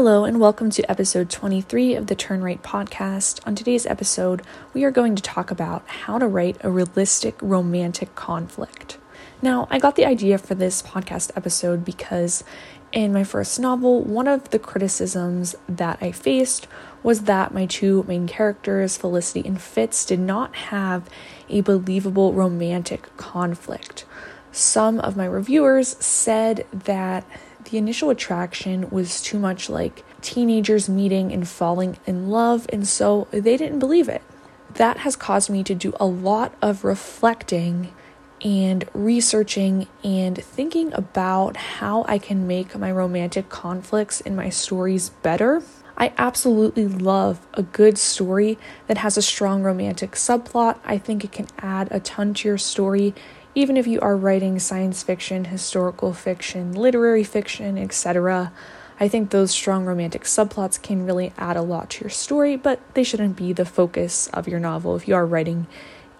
Hello, and welcome to episode 23 of the Turn Right podcast. On today's episode, we are going to talk about how to write a realistic romantic conflict. Now, I got the idea for this podcast episode because in my first novel, one of the criticisms that I faced was that my two main characters, Felicity and Fitz, did not have a believable romantic conflict. Some of my reviewers said that the initial attraction was too much like teenagers meeting and falling in love, and so they didn't believe it. That has caused me to do a lot of reflecting and researching and thinking about how I can make my romantic conflicts in my stories better. I absolutely love a good story that has a strong romantic subplot. I think it can add a ton to your story, even if you are writing science fiction, historical fiction, literary fiction, etc. I think those strong romantic subplots can really add a lot to your story, but they shouldn't be the focus of your novel if you are writing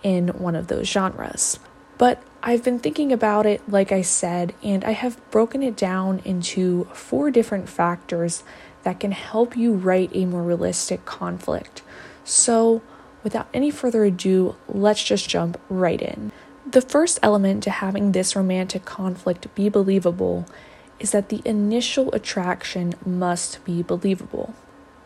in one of those genres. But I've been thinking about it, like I said, and I have broken it down into four different factors that can help you write a more realistic conflict. So, without any further ado, let's just jump right in. The first element to having this romantic conflict be believable is that the initial attraction must be believable.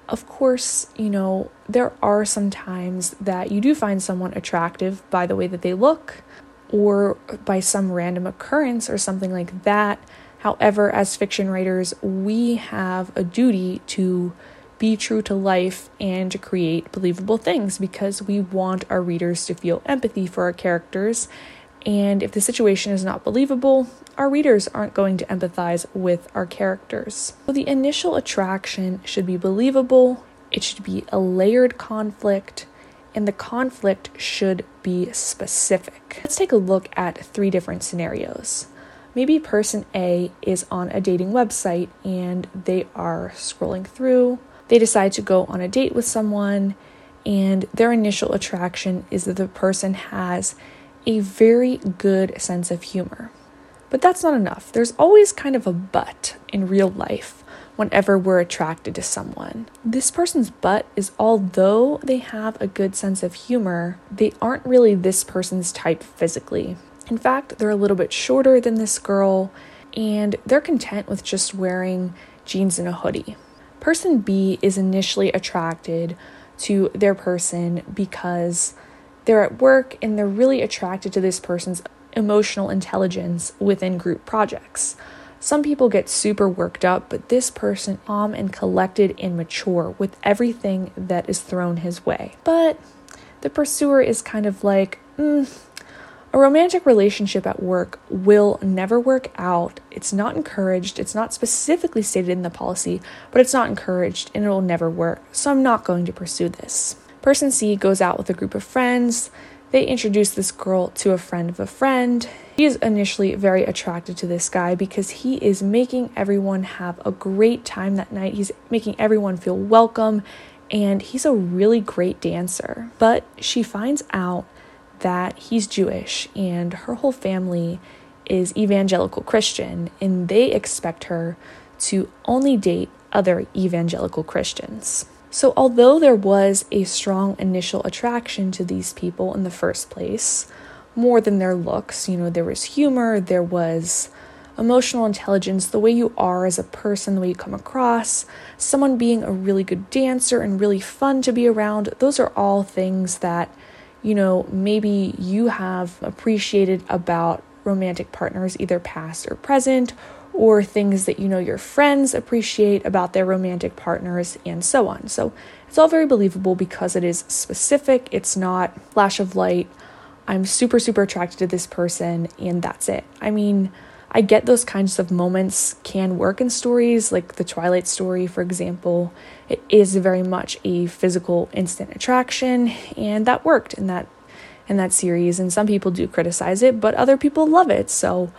Of course, you know, there are some times that you do find someone attractive by the way that they look, or by some random occurrence or something like that. However, as fiction writers, we have a duty to be true to life and create believable things because we want our readers to feel empathy for our characters. And if the situation is not believable, our readers aren't going to empathize with our characters. So the initial attraction should be believable, it should be a layered conflict, and the conflict should be specific. Let's take a look at three different scenarios. Maybe person A is on a dating website and they are scrolling through. They decide to go on a date with someone, and their initial attraction is that the person has a very good sense of humor. But that's not enough. There's always kind of a but in real life whenever we're attracted to someone. This person's but is although they have a good sense of humor, they aren't really this person's type physically. In fact, they're a little bit shorter than this girl, and they're content with just wearing jeans and a hoodie. Person B is initially attracted to their person because they're at work and they're really attracted to this person's emotional intelligence within group projects. Some people get super worked up, but this person calm and collected and mature with everything that is thrown his way. But the pursuer is kind of like, mm, a romantic relationship at work will never work out. It's not encouraged. It's not specifically stated in the policy, but it's not encouraged and it will never work. So I'm not going to pursue this. Person C goes out with a group of friends. They introduce this girl to a friend of a friend. He is initially very attracted to this guy because he is making everyone have a great time that night. He's making everyone feel welcome and he's a really great dancer. But she finds out that he's Jewish and her whole family is evangelical Christian and they expect her to only date other evangelical Christians. So, although there was a strong initial attraction to these people in the first place, more than their looks. You know, there was humor, there was emotional intelligence, the way you are as a person, the way you come across, someone being a really good dancer and really fun to be around. Those are all things that, you know, maybe you have appreciated about romantic partners, either past or present, or things that you know your friends appreciate about their romantic partners, and so on. So it's all very believable because it is specific, it's not flash of light I'm super, super attracted to this person, and that's it. I mean, I get those kinds of moments can work in stories, like the Twilight story, for example. It is very much a physical instant attraction, and that worked in that in that series. And some people do criticize it, but other people love it. So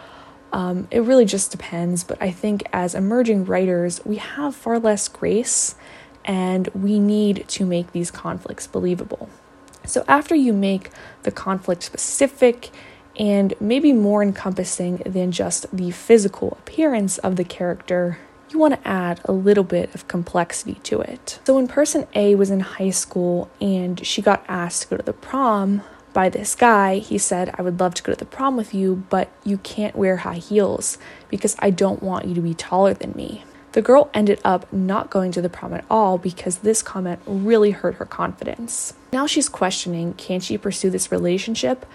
um, it really just depends. But I think as emerging writers, we have far less grace, and we need to make these conflicts believable. So, after you make the conflict specific and maybe more encompassing than just the physical appearance of the character, you want to add a little bit of complexity to it. So when person A was in high school and she got asked to go to the prom, by this guy, he said, I would love to go to the prom with you, but you can't wear high heels because I don't want you to be taller than me. The girl ended up not going to the prom at all because this comment really hurt her confidence. Now she's questioning can she pursue this relationship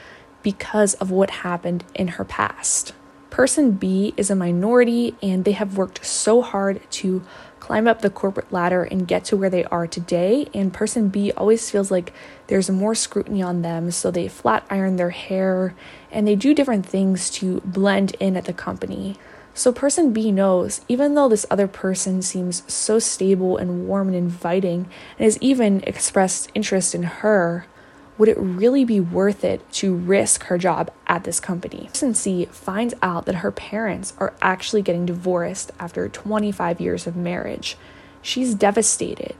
because of what happened in her past. Person B is a minority and they have worked so hard to climb up the corporate ladder and get to where they are today. And person B always feels like there's more scrutiny on them, so they flat iron their hair and they do different things to blend in at the company. So, person B knows, even though this other person seems so stable and warm and inviting and has even expressed interest in her, would it really be worth it to risk her job at this company? Person C finds out that her parents are actually getting divorced after 25 years of marriage. She's devastated.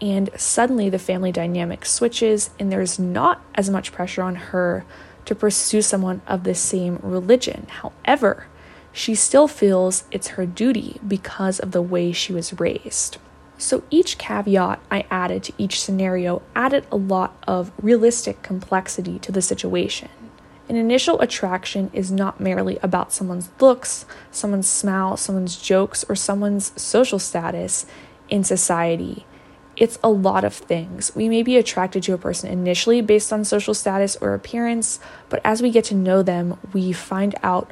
And suddenly the family dynamic switches, and there's not as much pressure on her to pursue someone of the same religion. However, she still feels it's her duty because of the way she was raised. So each caveat I added to each scenario added a lot of realistic complexity to the situation. An initial attraction is not merely about someone's looks, someone's smile, someone's jokes, or someone's social status in society. It's a lot of things. We may be attracted to a person initially based on social status or appearance, but as we get to know them, we find out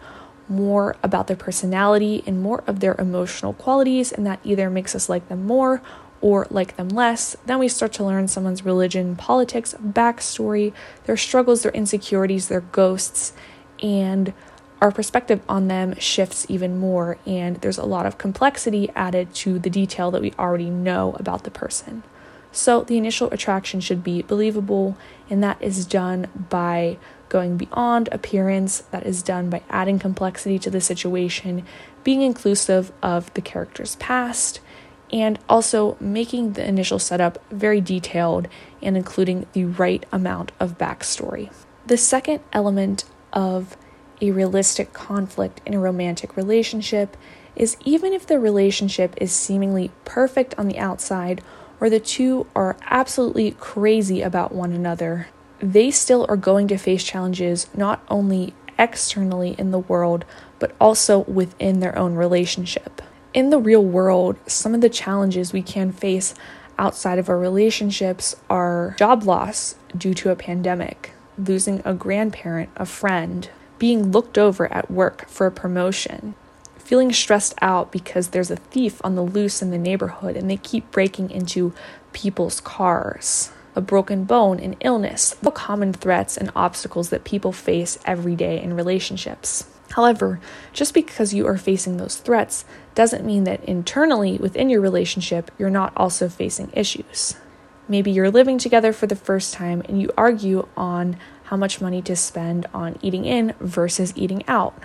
more about their personality and more of their emotional qualities, and that either makes us like them more or like them less. Then we start to learn someone's religion, politics, backstory, their struggles, their insecurities, their ghosts, and our perspective on them shifts even more. And there's a lot of complexity added to the detail that we already know about the person. So the initial attraction should be believable, and that is done by going beyond appearance, that is done by adding complexity to the situation, being inclusive of the character's past, and also making the initial setup very detailed and including the right amount of backstory. The second element of a realistic conflict in a romantic relationship is even if the relationship is seemingly perfect on the outside or the two are absolutely crazy about one another, they still are going to face challenges not only externally in the world, but also within their own relationship. In the real world, some of the challenges we can face outside of our relationships are job loss due to a pandemic, losing a grandparent, a friend, being looked over at work for a promotion, feeling stressed out because there's a thief on the loose in the neighborhood and they keep breaking into people's cars a broken bone, an illness, all common threats and obstacles that people face every day in relationships. However, just because you are facing those threats doesn't mean that internally within your relationship you're not also facing issues. Maybe you're living together for the first time and you argue on how much money to spend on eating in versus eating out.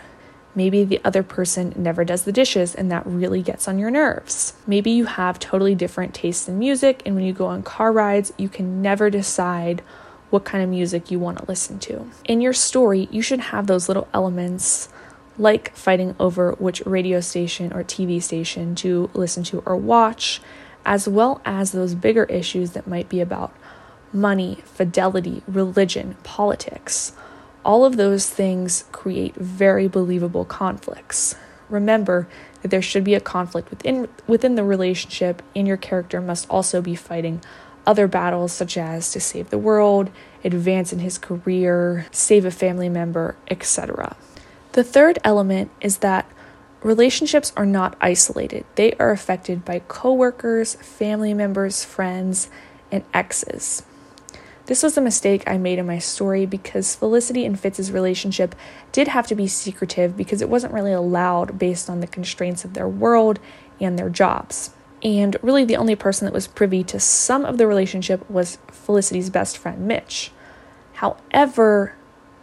Maybe the other person never does the dishes and that really gets on your nerves. Maybe you have totally different tastes in music, and when you go on car rides, you can never decide what kind of music you want to listen to. In your story, you should have those little elements like fighting over which radio station or TV station to listen to or watch, as well as those bigger issues that might be about money, fidelity, religion, politics. All of those things create very believable conflicts. Remember that there should be a conflict within within the relationship and your character must also be fighting other battles such as to save the world, advance in his career, save a family member, etc. The third element is that relationships are not isolated. They are affected by coworkers, family members, friends, and exes. This was a mistake I made in my story because Felicity and Fitz's relationship did have to be secretive because it wasn't really allowed based on the constraints of their world and their jobs. And really, the only person that was privy to some of the relationship was Felicity's best friend, Mitch. However,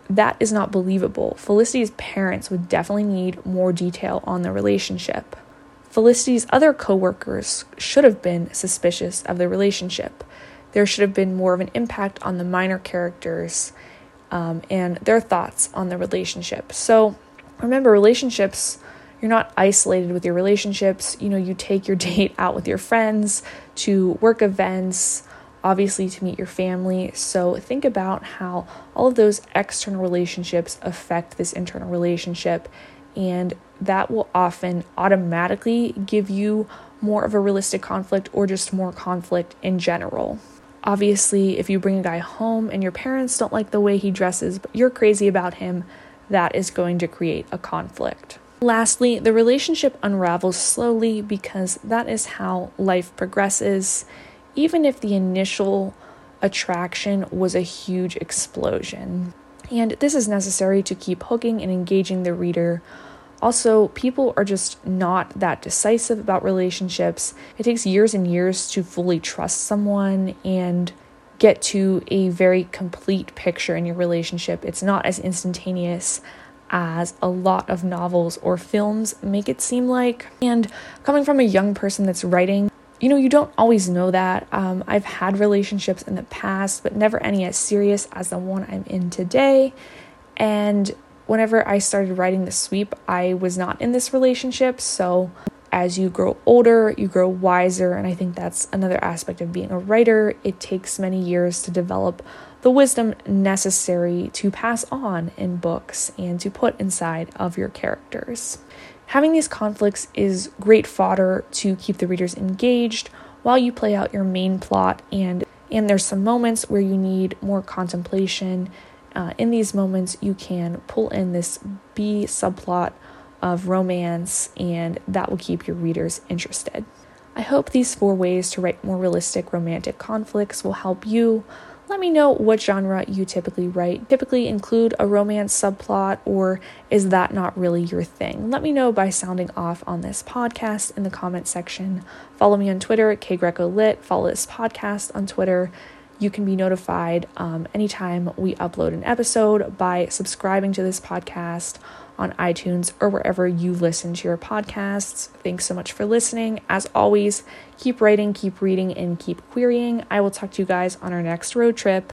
that is not believable. Felicity's parents would definitely need more detail on the relationship. Felicity's other coworkers should have been suspicious of the relationship there should have been more of an impact on the minor characters um, and their thoughts on the relationship. So remember, relationships, you're not isolated with your relationships. You know, you take your date out with your friends to work events, obviously to meet your family. So think about how all of those external relationships affect this internal relationship, and that will often automatically give you more of a realistic conflict or just more conflict in general. Obviously, if you bring a guy home and your parents don't like the way he dresses, but you're crazy about him, that is going to create a conflict. Lastly, the relationship unravels slowly because that is how life progresses, even if the initial attraction was a huge explosion. And this is necessary to keep hooking and engaging the reader. Also, people are just not that decisive about relationships. It takes years and years to fully trust someone and get to a very complete picture in your relationship. It's not as instantaneous as a lot of novels or films make it seem like. And coming from a young person that's writing, you know, you don't always know that. Um, I've had relationships in the past, but never any as serious as the one I'm in today. And whenever I started writing the sweep, I was not in this relationship. So as you grow older, you grow wiser. And I think that's another aspect of being a writer. It takes many years to develop the wisdom necessary to pass on in books and to put inside of your characters. Having these conflicts is great fodder to keep the readers engaged while you play out your main plot and and there's some moments where you need more contemplation. Uh, in these moments, you can pull in this B subplot of romance, and that will keep your readers interested. I hope these four ways to write more realistic romantic conflicts will help you let me know what genre you typically write. Typically include a romance subplot, or is that not really your thing? Let me know by sounding off on this podcast in the comment section. Follow me on Twitter at KGrecoLit. Follow this podcast on Twitter. You can be notified um, anytime we upload an episode by subscribing to this podcast on iTunes or wherever you listen to your podcasts. Thanks so much for listening. As always, keep writing, keep reading, and keep querying. I will talk to you guys on our next road trip.